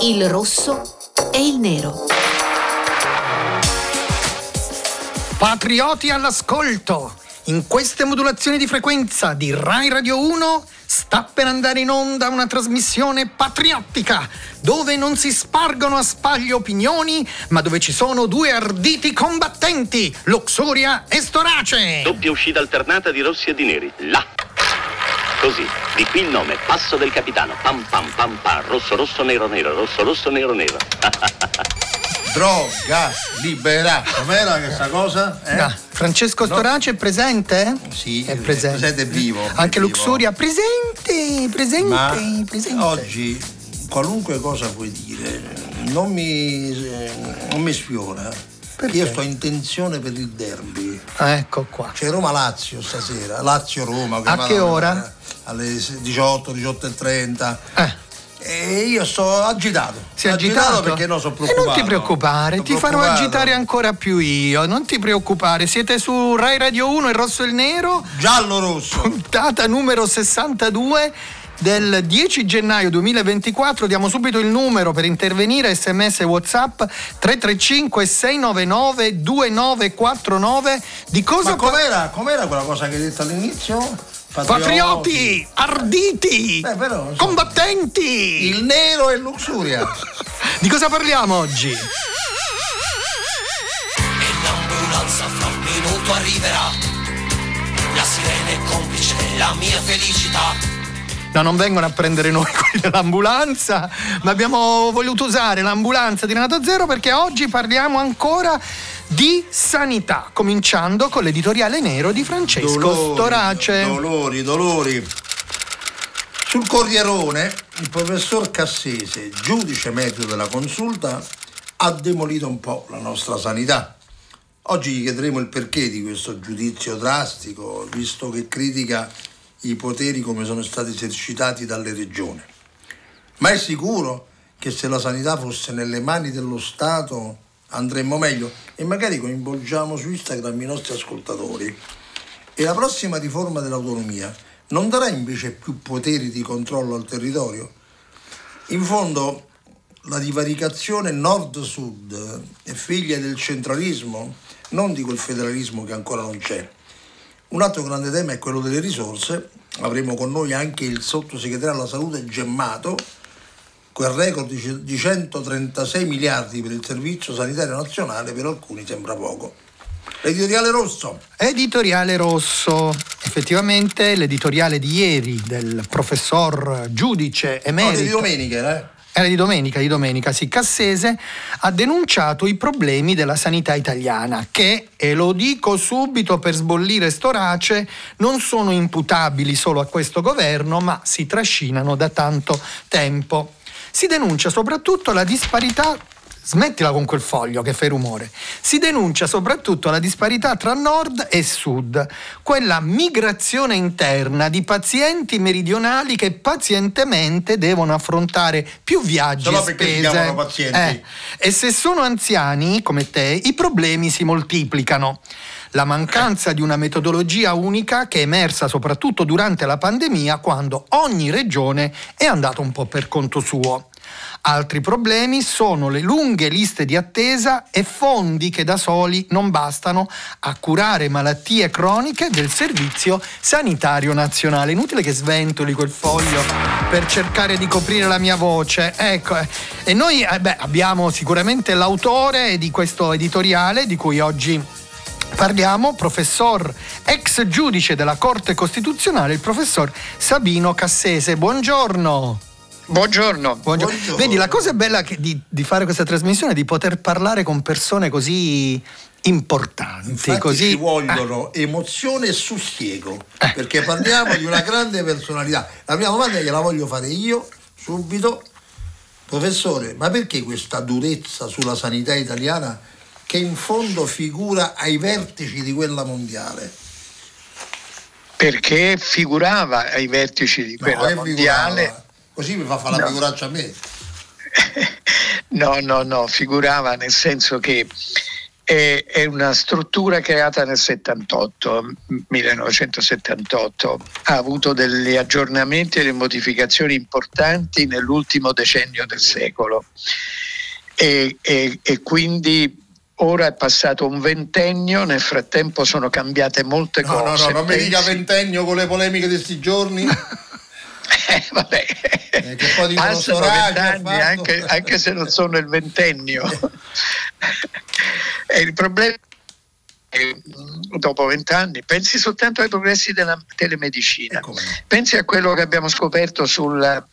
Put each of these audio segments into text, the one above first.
il rosso e il nero. Patrioti all'ascolto! In queste modulazioni di frequenza di Rai Radio 1 sta per andare in onda una trasmissione patriottica, dove non si spargono a spaglio opinioni, ma dove ci sono due arditi combattenti, Luxuria e Storace. Doppia uscita alternata di rossi e di neri. Là! Così, di qui il nome, passo del capitano. Pam pam pam pam, rosso rosso nero nero, rosso rosso nero nero. Droga libera. Com'era questa cosa? Eh? Ah, Francesco Storace è presente? Sì, è presente. presente è vivo, è Anche vivo. Luxuria, presente, presente, Ma presente. oggi qualunque cosa puoi dire non mi, non mi sfiora. Perché? Io sto in tensione per il derby. Ecco qua. C'è Roma-Lazio stasera, Lazio-Roma. A che ora? Alle 18, 18.30. Eh. E io sto agitato. Sei agitato? perché no, sono E preoccupato. non ti preoccupare, Sono ti farò preoccupato. agitare ancora più io. Non ti preoccupare, siete su Rai Radio 1, il rosso e il nero, Giallo-rosso. puntata numero 62 del 10 gennaio 2024. Diamo subito il numero per intervenire, sms e whatsapp 335 699 2949. Di cosa Ma com'era, com'era quella cosa che hai detto all'inizio? Patrioti, arditi, Beh, però, combattenti. Il nero e luxuria. Di cosa parliamo oggi? E l'ambulanza fra un minuto arriverà. La sirena è complice della mia felicità. No, non vengono a prendere noi quelli dell'ambulanza, ma abbiamo voluto usare l'ambulanza di Renato Zero perché oggi parliamo ancora di sanità, cominciando con l'editoriale nero di Francesco Storace. Dolori, dolori. Sul Corrierone il professor Cassese, giudice medico della consulta, ha demolito un po' la nostra sanità. Oggi gli chiederemo il perché di questo giudizio drastico, visto che critica i poteri come sono stati esercitati dalle regioni. Ma è sicuro che se la sanità fosse nelle mani dello Stato andremmo meglio? E magari coinvolgiamo su Instagram i nostri ascoltatori. E la prossima riforma dell'autonomia non darà invece più poteri di controllo al territorio? In fondo, la divaricazione nord-sud è figlia del centralismo, non di quel federalismo che ancora non c'è. Un altro grande tema è quello delle risorse. Avremo con noi anche il sottosegretario alla salute Gemmato, quel record di di 136 miliardi per il servizio sanitario nazionale per alcuni sembra poco. L'editoriale rosso. Editoriale rosso. Effettivamente l'editoriale di ieri del professor giudice No, di emerito domenica, eh? Era di domenica, di domenica, sì, Cassese ha denunciato i problemi della sanità italiana che, e lo dico subito per sbollire storace, non sono imputabili solo a questo governo, ma si trascinano da tanto tempo. Si denuncia soprattutto la disparità Smettila con quel foglio che fai rumore. Si denuncia soprattutto la disparità tra nord e sud, quella migrazione interna di pazienti meridionali che pazientemente devono affrontare più viaggi Se no e perché si spese. pazienti? Eh, e se sono anziani come te, i problemi si moltiplicano. La mancanza di una metodologia unica che è emersa soprattutto durante la pandemia quando ogni regione è andata un po' per conto suo. Altri problemi sono le lunghe liste di attesa e fondi che da soli non bastano a curare malattie croniche del Servizio Sanitario Nazionale. Inutile che sventoli quel foglio per cercare di coprire la mia voce. Ecco, eh. e noi eh, beh, abbiamo sicuramente l'autore di questo editoriale di cui oggi Parliamo, professor ex giudice della Corte Costituzionale, il professor Sabino Cassese. Buongiorno. Buongiorno. Buongiorno. Buongiorno. Vedi, la cosa bella che- di, di fare questa trasmissione è di poter parlare con persone così importanti. Infatti così, ci vogliono emozione e sussiego, Eh. perché parliamo di una grande personalità. La prima domanda gliela voglio fare io, subito. Professore, ma perché questa durezza sulla sanità italiana che in fondo figura ai vertici di quella mondiale? Perché figurava ai vertici di No, quella che mondiale. figurava? Così mi fa fare la No. figuraccia a me. No, no, no, figurava nel senso che è, è una struttura creata nel 78, 1978, ha avuto degli aggiornamenti e delle modificazioni importanti nell'ultimo decennio del secolo e, e, e quindi ora è passato un ventennio, nel frattempo sono cambiate molte no, cose. No, no, non mi dica ventennio con le polemiche di questi giorni. eh, vabbè. Eh, che poi Passano ha vent'anni, anche, anche se non sono il ventennio. e il problema è che mh, dopo vent'anni pensi soltanto ai progressi della telemedicina, Eh, pensi a quello che abbiamo scoperto sul-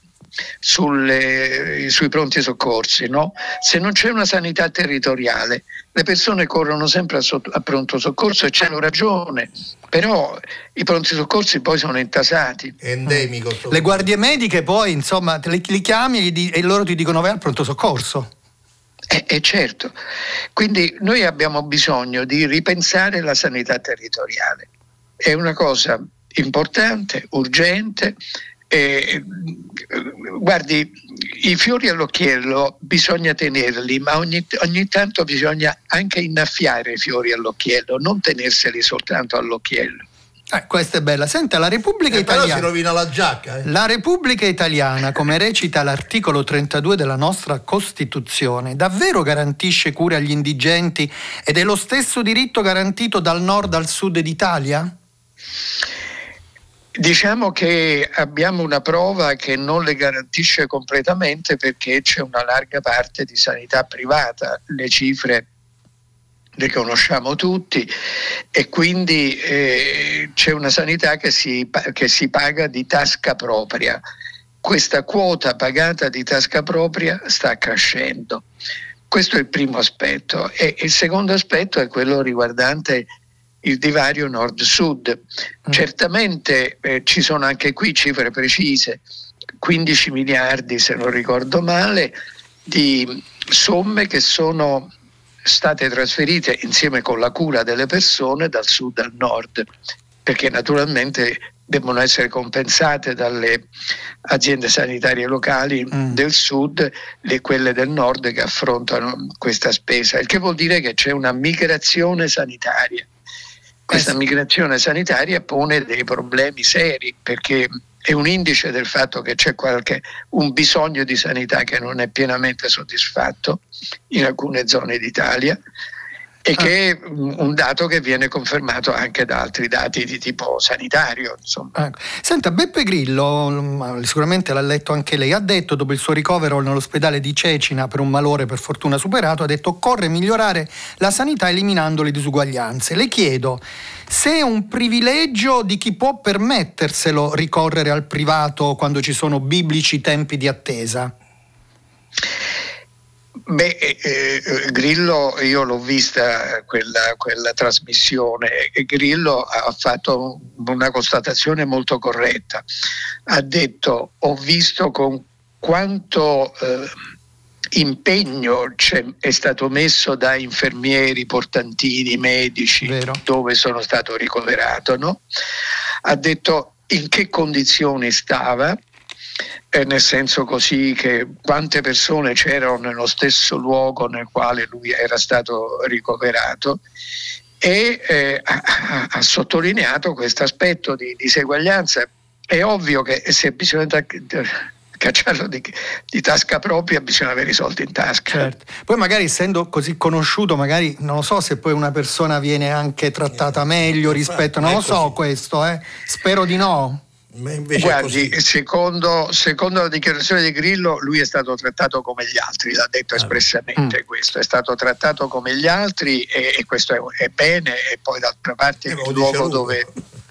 sulle- sui pronti soccorsi. No? Se non c'è una sanità territoriale, le persone corrono sempre a, sotto- a pronto soccorso e c'hanno ragione, però i pronti soccorsi poi sono intasati. È endemico. Le guardie mediche poi, insomma, te li, li chiami e, e loro ti dicono vai al pronto soccorso. Eh, eh, certo, quindi noi abbiamo bisogno di ripensare la sanità territoriale. È una cosa importante, urgente. Eh, guardi, i fiori all'occhiello bisogna tenerli, ma ogni, ogni tanto bisogna anche innaffiare i fiori all'occhiello, non tenerseli soltanto all'occhiello. Eh, questa è bella. Senta, la Repubblica Eh, però si Italiana. rovina la giacca. eh. La Repubblica Italiana, come recita l'articolo 32 della nostra Costituzione, davvero garantisce cure agli indigenti ed è lo stesso diritto garantito dal nord al sud d'Italia? Diciamo che abbiamo una prova che non le garantisce completamente perché c'è una larga parte di sanità privata, le cifre le conosciamo tutti e quindi eh, c'è una sanità che si, che si paga di tasca propria. Questa quota pagata di tasca propria sta crescendo. Questo è il primo aspetto e il secondo aspetto è quello riguardante il divario nord-sud. Certamente eh, ci sono anche qui cifre precise, 15 miliardi se non ricordo male, di somme che sono state trasferite insieme con la cura delle persone dal sud al nord, perché naturalmente devono essere compensate dalle aziende sanitarie locali Mm. del sud le quelle del nord che affrontano questa spesa, il che vuol dire che c'è una migrazione sanitaria. Questa migrazione sanitaria pone dei problemi seri perché è un indice del fatto che c'è qualche, un bisogno di sanità che non è pienamente soddisfatto in alcune zone d'Italia e Ah. che è un dato che viene confermato anche da altri dati di tipo sanitario. Insomma. Ecco. Senta, Beppe Grillo, sicuramente l'ha letto anche lei, ha detto dopo il suo ricovero nell'ospedale di Cecina per un malore per fortuna superato, ha detto occorre migliorare la sanità eliminando le disuguaglianze. Le chiedo se è un privilegio di chi può permetterselo ricorrere al privato quando ci sono biblici tempi di attesa. Beh, eh, eh, Grillo, io l'ho vista quella, quella trasmissione e Grillo ha fatto una constatazione molto corretta. Ha detto ho visto con quanto eh, impegno c'è- è stato messo da infermieri, portantini, medici Vero. dove sono stato ricoverato. no? Ha detto in che condizioni stava, eh, nel senso così che quante persone c'erano nello stesso luogo nel quale lui era stato ricoverato e eh, ha, ha- sottolineato questo aspetto di diseguaglianza. È ovvio che se bisogna cacciarlo di, di tasca propria bisogna avere i soldi in tasca. Certo. Poi magari essendo così conosciuto, magari non lo so se poi una persona viene anche trattata meglio rispetto, non lo è so questo, eh. spero di no. Guardi, secondo, secondo la dichiarazione di Grillo, lui è stato trattato come gli altri, l'ha detto espressamente Mm. questo, è stato trattato come gli altri e, e questo è, è bene e poi d'altra parte Eh, il luogo dove...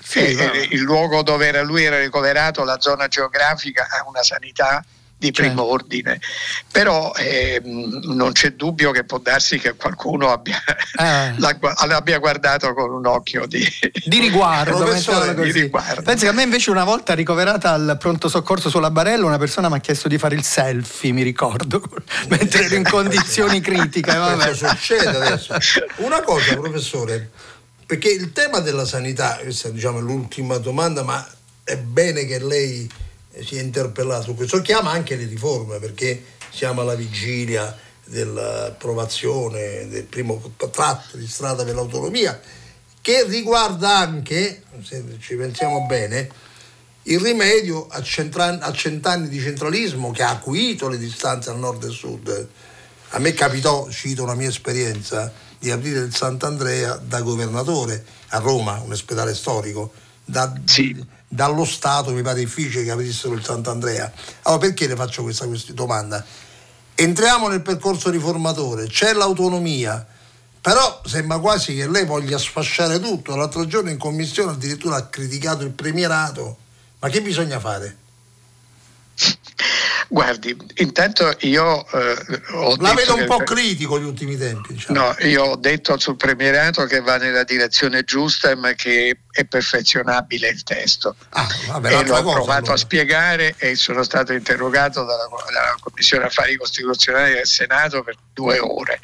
Sì, eh, eh, il luogo dove era lui era ricoverato, la zona geografica ha una sanità di primo Certo. ordine, però ehm, non c'è dubbio che può darsi che qualcuno abbia, Eh. la- l'abbia guardato con un occhio di, Di riguardo, di riguardo. Pensi che a me invece una volta ricoverata al pronto soccorso sulla barella una persona mi ha chiesto di fare il selfie, mi ricordo, mentre ero in condizioni critiche. Vabbè. Questo succede adesso. Una cosa, professore, perché il tema della sanità, questa diciamo, è l'ultima domanda, ma è bene che lei sia interpellato su questo, chiama anche le riforme, perché siamo alla vigilia dell'approvazione del primo tratto di strada per l'autonomia, che riguarda anche, se ci pensiamo bene, il rimedio a cent'anni di centralismo che ha acuito le distanze al nord e sud. A me capitò, cito una mia esperienza, di aprire il Sant'Andrea da governatore a Roma, un ospedale storico, da, sì. Dallo Stato mi pare difficile che aprissero il Sant'Andrea. Allora perché le faccio questa, questa domanda? Entriamo nel percorso riformatore, c'è l'autonomia, però sembra quasi che lei voglia sfasciare tutto. L'altro giorno in commissione addirittura ha criticato il premierato. Ma che bisogna fare? Guardi, intanto io eh, ho La vedo un po' critico gli ultimi tempi. Diciamo. No, io ho detto sul premierato che va nella direzione giusta ma che è perfezionabile il testo. Ah, vabbè, e l'ho cosa, provato allora. a spiegare e sono stato interrogato dalla, dalla, Commissione Affari Costituzionali del Senato per due ore.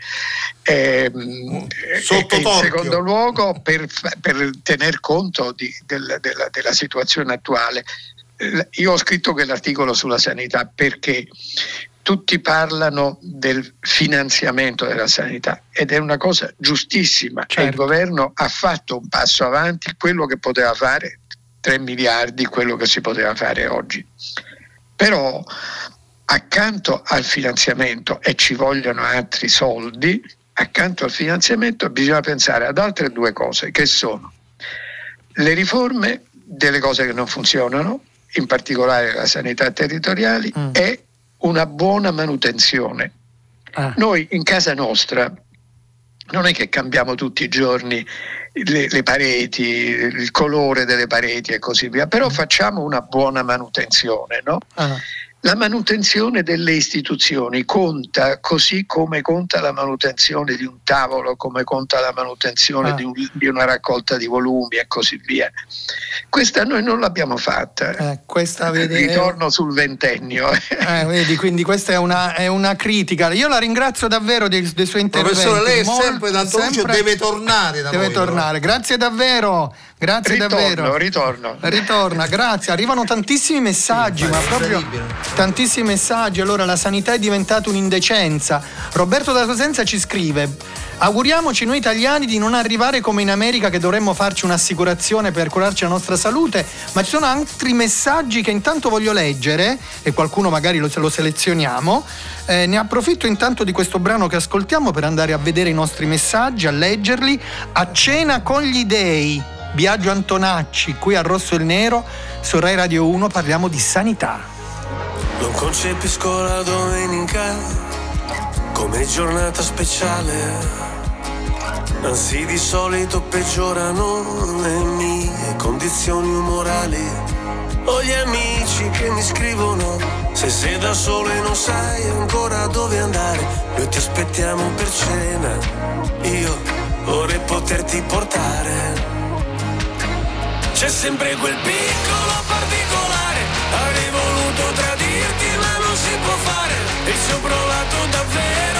E, ehm, Sotto e in secondo luogo per, per tener conto di, del, della, della situazione attuale io ho scritto quell'articolo sulla sanità perché tutti parlano del finanziamento della sanità ed è una cosa giustissima certo. il governo ha fatto un passo avanti, quello che poteva fare 3 miliardi, quello che si poteva fare oggi. Però accanto al finanziamento, e ci vogliono altri soldi, accanto al finanziamento bisogna pensare ad altre due cose che sono le riforme delle cose che non funzionano in particolare la sanità territoriale, mm. è una buona manutenzione. Ah. Noi in casa nostra non è che cambiamo tutti i giorni le, le, pareti, il colore delle pareti e così via, però mm. facciamo una buona manutenzione, no? ah. La manutenzione delle istituzioni conta così come conta la manutenzione di un tavolo, come conta la manutenzione ah. di, un, di, una raccolta di volumi e così via. Questa noi non l'abbiamo fatta. Eh, questa, vedi, Ritorno sul ventennio. Eh, vedi, quindi questa è una, è una, critica. Io la ringrazio davvero dei, dei suoi interventi. Professore, lei è sempre da sempre... deve tornare da Deve voi, tornare. Però. Grazie davvero. Grazie ritorno, davvero. Ritorno. Ritorna, grazie. Arrivano tantissimi messaggi, sì, ma proprio tantissimi messaggi. Allora la sanità è diventata un'indecenza. Roberto da Cosenza ci scrive: Auguriamoci noi italiani di non arrivare come in America che dovremmo farci un'assicurazione per curarci la nostra salute, ma ci sono altri messaggi che intanto voglio leggere e qualcuno magari lo, lo selezioniamo. Eh, ne approfitto intanto di questo brano che ascoltiamo per andare a vedere i nostri messaggi, a leggerli. A cena con gli dei Biagio Antonacci, qui a Rosso e Nero, su Rai Radio 1 parliamo di sanità. Non concepisco la domenica come giornata speciale. Anzi di solito peggiorano le mie condizioni umorali. Ho gli amici che mi scrivono se sei da solo e non sai ancora dove andare. Noi ti aspettiamo per cena. Io vorrei poterti portare c'è sempre quel piccolo particolare, avrei voluto tradirti ma non si può fare, e ci ho provato davvero,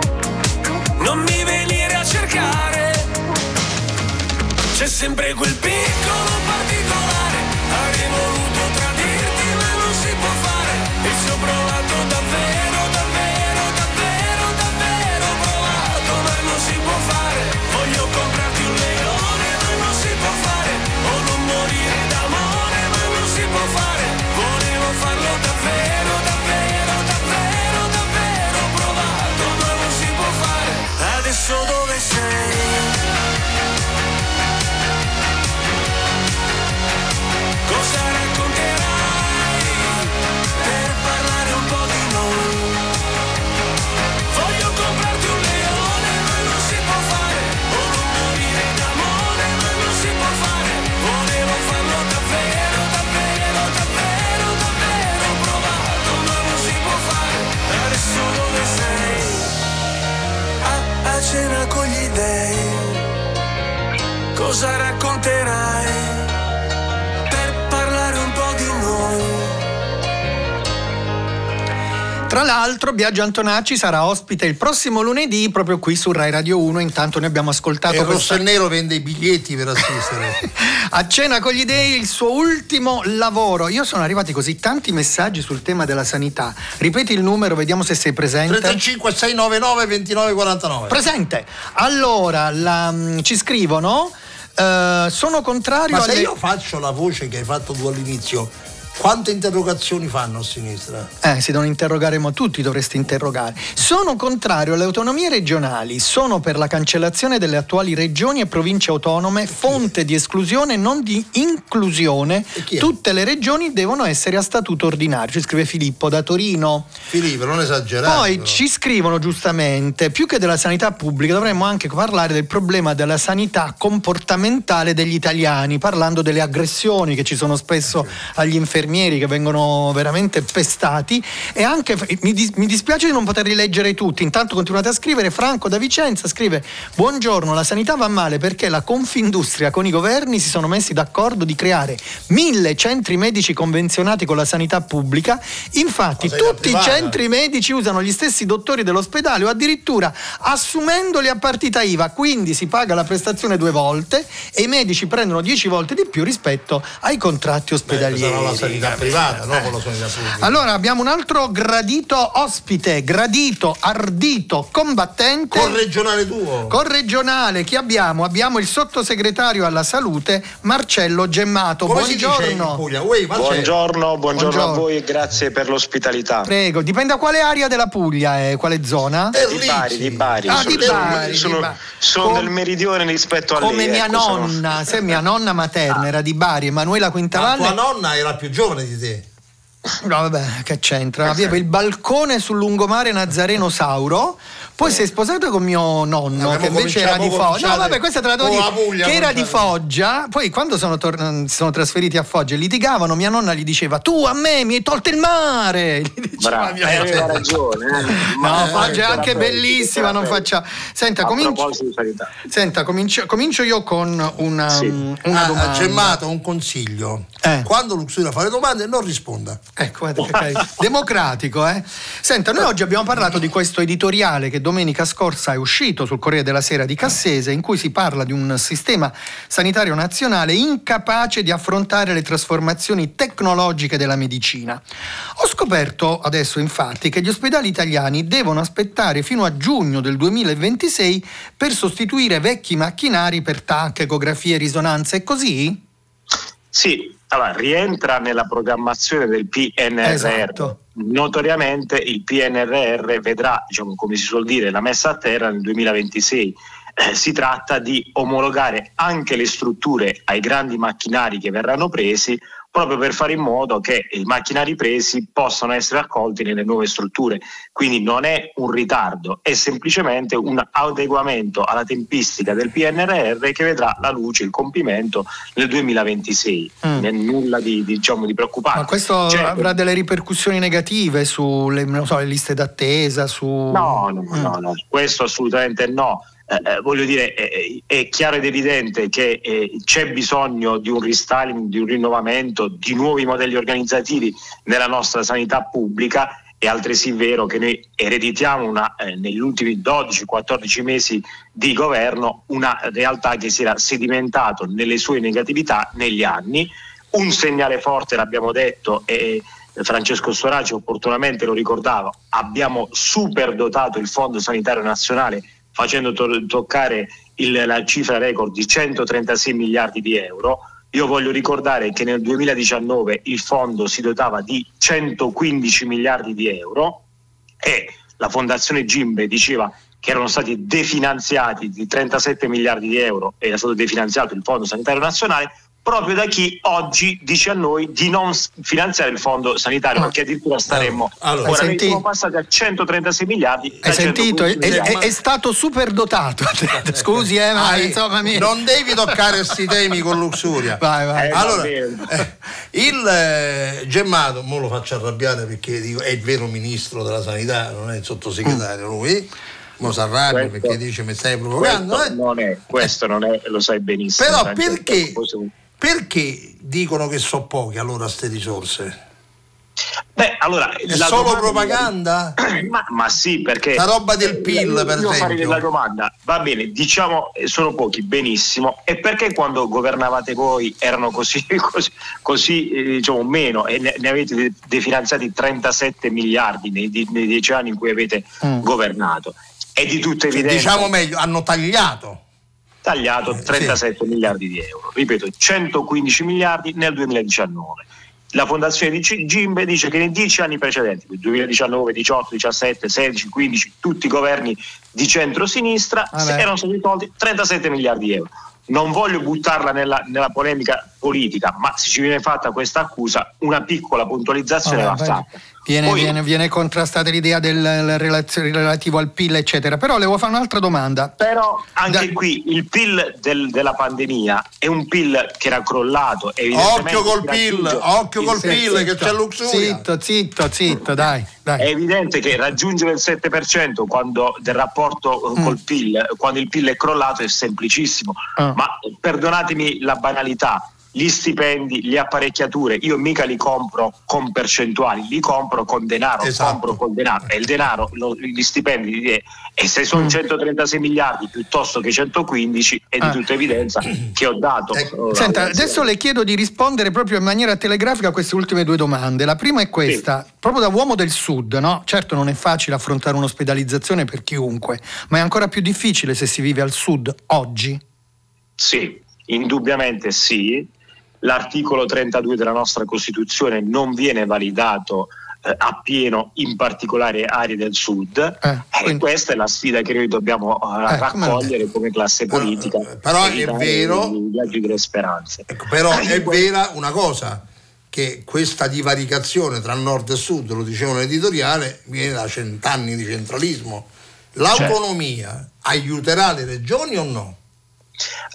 Non mi venire a cercare, c'è sempre quel piccolo particolare, avrei voluto tradirti ma non si può fare, e ci ho provato davvero, l'altro Biagio Antonacci sarà ospite il prossimo lunedì proprio qui su Rai Radio 1, intanto ne abbiamo ascoltato E il questa- Rosso e Nero vende i biglietti per assistere. a cena con gli dei il suo ultimo lavoro. Io sono arrivati così tanti messaggi sul tema della sanità. Ripeti il numero, vediamo se sei presente. 35 699 2949. Presente. Allora, la- mm, ci scrivono eh, sono contrario Ma se alle io faccio la voce che hai fatto tu all'inizio, quante interrogazioni fanno a sinistra? Eh, si devono interrogare, ma tutti dovreste interrogare. Sono contrario alle autonomie regionali, sono per la cancellazione delle attuali regioni e province autonome, fonte di esclusione, non di inclusione. E? Tutte le regioni devono essere a statuto ordinario, ci scrive Filippo da Torino. Filippo, non esagerare. Poi ci scrivono giustamente, più che della sanità pubblica, dovremmo anche parlare del problema della sanità comportamentale degli italiani, parlando delle aggressioni che ci sono spesso agli infermieri che vengono veramente pestati e anche mi, dis- mi dispiace di non poterli leggere tutti. Intanto continuate a scrivere. Franco da Vicenza scrive: Buongiorno, la sanità va male perché la Confindustria con i governi si sono messi d'accordo di creare mille centri medici convenzionati con la sanità pubblica. Infatti, tutti i centri medici usano gli stessi dottori dell'ospedale o addirittura assumendoli a partita IVA, quindi si paga la prestazione due volte e i medici prendono dieci volte di più rispetto ai contratti Beh, ospedalieri. la sanità privata, no con la sanità pubblica. Allora abbiamo un altro gradito ospite, gradito, ardito, combattente. Con regionale tuo. Con regionale, chi abbiamo? Abbiamo il sottosegretario alla salute Marcello Gemmato. Come si dice in Buongiorno. Puglia? Uè. Buongiorno, buongiorno, Buongiorno. a voi e grazie per l'ospitalità. Prego, dipende da quale area della Puglia è, quale zona? Di Bari, di Bari. Ah, sono di Bari, sono, di Bari. sono Com- del meridione rispetto a lei. Come mia ecco, sono- nonna, se mia nonna materna era di Bari, Emanuela Ma tua nonna era più giovane di te. No, vabbè, che c'entra? Aveva il balcone sul lungomare Nazareno Sauro. Poi si è sposata con mio nonno, Abbiamo che invece era di Foggia. No, vabbè, questa te la devo dire. la Puglia, che era di. Foggia. Poi, quando sono, tor- si sono trasferiti a Foggia e litigavano, mia nonna gli diceva: Tu a me mi hai tolto il mare. Gli diceva Bravo, mia eh, aveva ragione. eh. No, Ma- Foggia è eh, anche bellissima, non faccia. Senta, comincio. Senta, comincio, comincio io con una, Sì. una Ah, domanda. Gemmato un consiglio. Eh. Quando Luxuria fa le domande non risponda. Ecco, guarda che democratico, eh? Senta, noi oggi abbiamo parlato di questo editoriale che domenica scorsa è uscito sul Corriere della Sera di Cassese, in cui si parla di un sistema sanitario nazionale incapace di affrontare le trasformazioni tecnologiche della medicina. Ho scoperto adesso, infatti, che gli ospedali italiani devono aspettare fino a giugno del 2026 per sostituire vecchi macchinari per TAC, ecografie, risonanze e così? Sì, allora, rientra nella programmazione del PNRR. Esatto. Notoriamente il PNRR vedrà, diciamo, come si suol dire, la messa a terra nel 2026. Eh, si tratta di omologare anche le strutture ai grandi macchinari che verranno presi proprio per fare in modo che i macchinari presi possano essere accolti nelle nuove strutture. Quindi non è un ritardo, è semplicemente un adeguamento alla tempistica del PNRR che vedrà la luce, il compimento nel 2026. Mm. Non è nulla di, di, diciamo, di preoccupante. Ma questo Certo. avrà delle ripercussioni negative sulle non so, le liste d'attesa? Su... No, no, Mm. no, no, questo assolutamente no. Eh, voglio dire, eh, è chiaro ed evidente che eh, c'è bisogno di un restyling, di un rinnovamento, di nuovi modelli organizzativi nella nostra sanità pubblica. È altresì vero che noi ereditiamo una, eh, negli ultimi 12-14 mesi di governo una realtà che si era sedimentato nelle sue negatività negli anni. Un segnale forte, l'abbiamo detto, e Francesco Storaci opportunamente lo ricordava, abbiamo superdotato il Fondo Sanitario Nazionale facendo to- toccare il- la cifra record di 136 miliardi di euro. Io voglio ricordare che nel 2019 il fondo si dotava di 115 miliardi di euro e la Fondazione Gimbe diceva che erano stati definanziati di 37 miliardi di euro e era stato definanziato il Fondo Sanitario Nazionale proprio da chi oggi dice a noi di non finanziare il Fondo Sanitario, Ma- perché addirittura staremmo Allora, ora noi sentito? siamo passati a 136 miliardi. Hai sentito? È, 115 è- è- stato super dotato. Scusi, eh, ma Hai- insomma. mi- non devi toccare questi temi con Luxuria. Vai, vai. Eh, Allora, eh, il eh, Gemmato, mo lo faccio arrabbiare perché dico, è il vero ministro della sanità, non è il sottosegretario lui. Mo s'arrabbia Questo- perché dice mi stai provocando. questo eh? non è, questo non è, lo sai benissimo. Però perché, perché dicono che so poche allora ste risorse? Beh, allora, È la solo propaganda? Ma, ma sì, perché... La roba del PIL, Io- per io esempio. la domanda, va bene, diciamo eh, sono pochi, benissimo, e perché quando governavate voi erano così, così, così, eh, diciamo, meno e ne, ne avete de- definanziati 37 miliardi nei, nei dieci anni in cui avete Mm. governato? È di tutta Cioè, evidenza diciamo meglio, hanno tagliato. Tagliato Eh, 37 miliardi di euro, ripeto 115 miliardi nel 2019. La fondazione di Gimbe dice che nei dieci anni precedenti, quindi 2019, 18, 17, 16, 15, tutti i governi di centro-sinistra Vabbè. erano stati tolti 37 miliardi di euro. Non voglio buttarla nella, nella polemica politica, ma se ci viene fatta questa accusa, una piccola puntualizzazione Vabbè, va fatta. Viene, Poi- viene- viene contrastata l'idea del relativo al PIL, eccetera. Però le vuoi fare un'altra domanda. Però anche Da- qui il PIL del- della pandemia è un PIL che era crollato. Occhio col PIL, occhio col PIL che c'è Luxuria. Zitto, zitto, zitto, dai, È dai. evidente che raggiungere il 7% quando, del rapporto eh, col PIL, quando il PIL è crollato, è semplicissimo. Mm. Ah. Ma perdonatemi la banalità. Gli stipendi, le apparecchiature, io mica li compro con percentuali, li compro con denaro, Esatto. compro col denaro e il denaro, lo- gli stipendi, eh, e se Mm. sono 136 miliardi piuttosto che 115 è di Ah. tutta evidenza che ho dato. Eh, Senta, adesso le chiedo di rispondere proprio in maniera telegrafica a queste ultime due domande. La prima è questa, proprio da uomo del sud, no? Certo non è facile affrontare un'ospedalizzazione per chiunque, ma è ancora più difficile se si vive al sud oggi. Sì, indubbiamente sì. L'articolo 32 della nostra Costituzione non viene validato eh, appieno in particolari aree del sud Eh, e quindi- questa è la sfida che noi dobbiamo eh, Eh, come raccogliere come classe Però- politica. però è evitare vero- i viaggi delle speranze. Ecco, però Eh, è vera una cosa, che questa divaricazione tra nord e sud, lo dicevo nell'editoriale, viene da cent'anni di centralismo. L'autonomia aiuterà le regioni o no?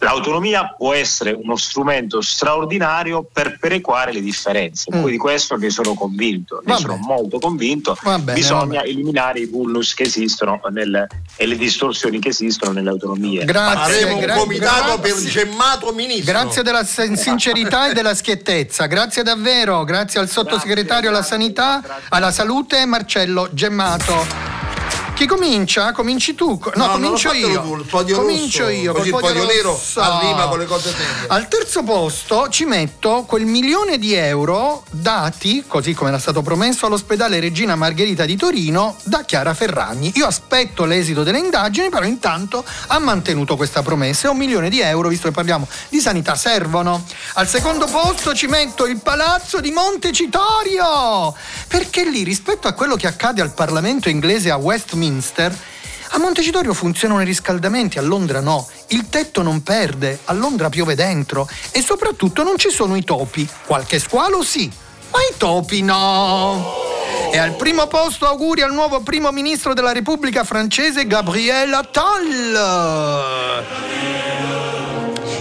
L'autonomia può essere uno strumento straordinario per perequare le differenze. Mm. Poi di questo ne sono convinto, ne Va sono bene. molto convinto. Bene, Bisogna eliminare i vulnus che esistono nel- e le distorsioni che esistono nelle autonomie. Grazie, Faremo un gra- comitato per gemmato ministro. Grazie della sin- sincerità e della schiettezza, grazie davvero, grazie al sottosegretario alla Grazie, sanità, grazie. alla salute Marcello Gemmato. Chi comincia? Cominci tu? No, No, comincio io. podio comincio rosso, io. così il podio nero rosso. arriva con le cose serie. Al terzo posto ci metto quel milione di euro dati, così come era stato promesso, all'ospedale Regina Margherita di Torino da Chiara Ferragni. Io aspetto l'esito delle indagini, però intanto ha mantenuto questa promessa e un milione di euro, visto che parliamo di sanità, servono. Al secondo posto ci metto il palazzo di Montecitorio, perché lì rispetto a quello che accade al Parlamento inglese a Westminster, a Montecitorio funzionano i riscaldamenti, a Londra no. Il tetto non perde, a Londra piove dentro e soprattutto non ci sono i topi. Qualche squalo sì, ma i topi no. E al primo posto auguri al nuovo primo ministro della Repubblica francese Gabriel Attal.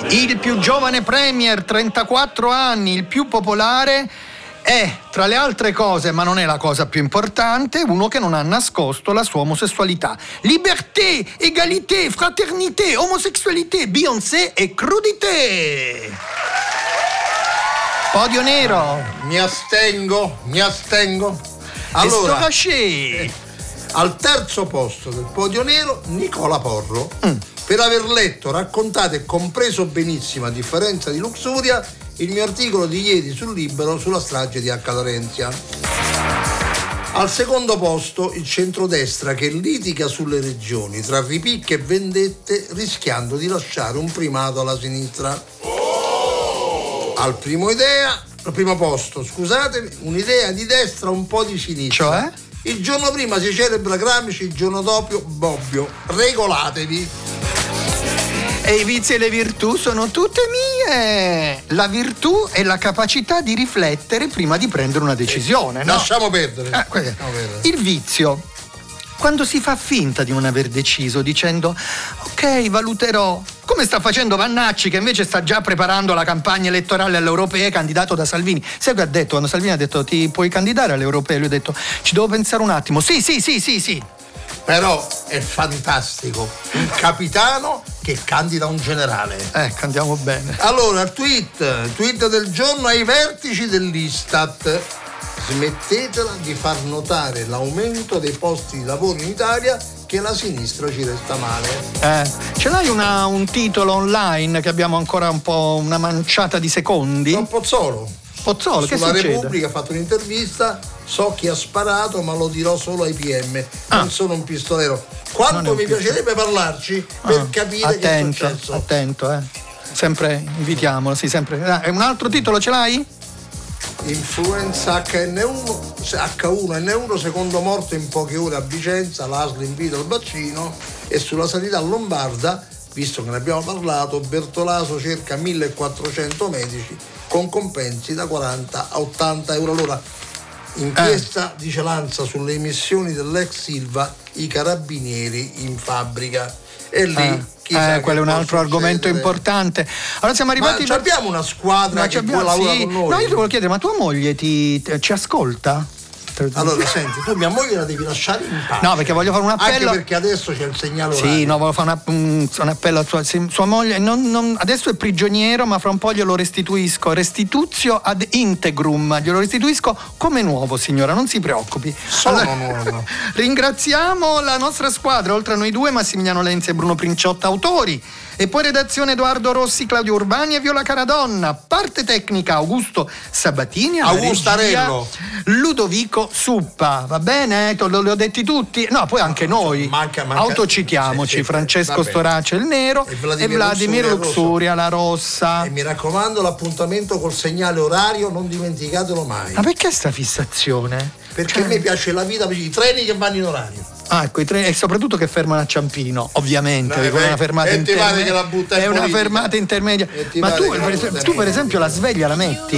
Il più giovane premier, 34 anni, il più popolare, è, tra le altre cose, ma non è la cosa più importante, uno che non ha nascosto la sua omosessualità. Liberté, égalité, fraternité, omosessualité, Beyoncé e crudité. Podio nero. Mi astengo, mi astengo. Allora, Allora, al terzo posto del podio nero, Nicola Porro, Mm. per aver letto, raccontato e compreso benissimo, a differenza di Luxuria, il mio articolo di ieri sul Libero sulla strage di H. Lorenzia. Al secondo posto il centrodestra che litiga sulle regioni tra ripicche e vendette rischiando di lasciare un primato alla sinistra. Al primo idea, al primo posto, scusatemi, un'idea di destra un po' di sinistra. Cioè? Il giorno prima si celebra Gramsci, il giorno dopo Bobbio. Regolatevi. E i vizi e le virtù sono tutte mie. La virtù è la capacità di riflettere prima di prendere una decisione, no? Lasciamo perdere. Perdere. il vizio. Quando si fa finta di non aver deciso dicendo ok, valuterò. Come sta facendo Vannacci che invece sta già preparando la campagna elettorale alle europee candidato da Salvini. Sai che ha detto? Quando Salvini ha detto ti puoi candidare alle europee, lui ha detto ci devo pensare un attimo. Sì, sì, sì, sì, sì. Però è fantastico. Un capitano che candida un generale. Ecco, andiamo bene. Allora, tweet, tweet del giorno ai vertici dell'Istat. Smettetela di far notare l'aumento dei posti di lavoro in Italia che la sinistra ci resta male. Eh, ce l'hai una- un titolo online che abbiamo ancora un po' una manciata di secondi? Don Pozzolo. Pozzolo, Sulla succede? Repubblica ha fatto un'intervista, so chi ha sparato ma lo dirò solo ai PM, Ah. non sono un pistolero. Quanto mi pistolero. piacerebbe parlarci per Ah, capire attento, che è successo. attento, eh. Sempre invitiamolo, sì, sempre. Ah, un altro titolo ce l'hai? Influenza HN1, H1N1, secondo morto in poche ore a Vicenza, l'ASL invita al vaccino e sulla sanità lombarda, visto che ne abbiamo parlato, Bertolaso cerca 1400 medici con compensi da 40 a 80 euro l'ora. Inchiesta dice Lanza sulle emissioni dell'ex Silva, i carabinieri in fabbrica. E lì Eh, eh, quello è un altro argomento succedere. importante. Allora siamo Ma arrivati ci abbiamo una squadra Ma che abbiamo- sì. con noi? No, io ti volevo chiedere, ma tua moglie ti, ti- ci ascolta? Allora, senti, tu mia moglie la devi lasciare in pace. No, perché voglio fare un appello. Anche perché adesso c'è il segnale orario. Sì, no, volevo fare un, appello a sua, sua moglie. non- non- adesso è prigioniero, ma fra un po' glielo restituisco. Restituzio ad integrum. Glielo restituisco come nuovo, signora, non si preoccupi. Sono Allora, nuovo. Ringraziamo la nostra squadra, oltre a noi due, Massimiliano Lenzi e Bruno Princiotta, autori. E poi redazione Edoardo Rossi, Claudio Urbani e Viola Caradonna. Parte tecnica Augusto Sabatini. Augustarello. regia Suppa. Va bene? Te Li ho detti tutti? No, poi anche noi. manca- manca- Autocitiamoci. sì, sì, Francesco. Storace il nero E e Vladimir Vladimir, Luxuria. Luxuria la rossa. E mi raccomando, l'appuntamento col segnale orario non dimenticatelo mai. Ma perché sta fissazione? Perché a me piace la vita, i treni che vanno in orario. Ah, ecco, i treni, e soprattutto che fermano a Ciampino, ovviamente, No, perché è eh, una fermata e ti pare intermedia. È una fermata intermedia. Ma tu, per tu, per esempio, la sveglia la metti?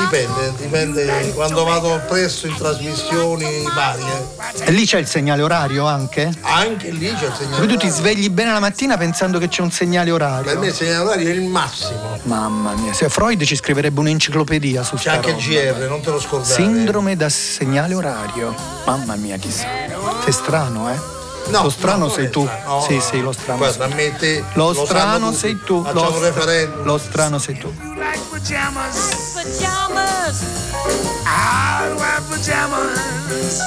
Dipende, dipende quando vado presto in trasmissioni varie. E lì c'è il segnale orario anche? Anche lì c'è il segnale Quindi tu ti orario. svegli bene la mattina pensando che c'è un segnale orario. Per me il segnale orario è il massimo. Mamma mia, se Freud ci scriverebbe un'enciclopedia su C'è sta anche il. GR, non te lo scordare. Sindrome da segnale orario. Mamma mia, chissà. Sei strano, eh? No, lo strano no, sei tu. No, sì, no. sì, lo strano. Guarda, sei a me te Lo lo strano sei tu. Facciamo lo, un referendum. lo strano sei tu. like pajamas. Pajamas. I wear pajamas.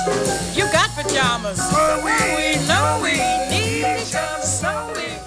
You got pajamas. But we We know we need pajamas. So we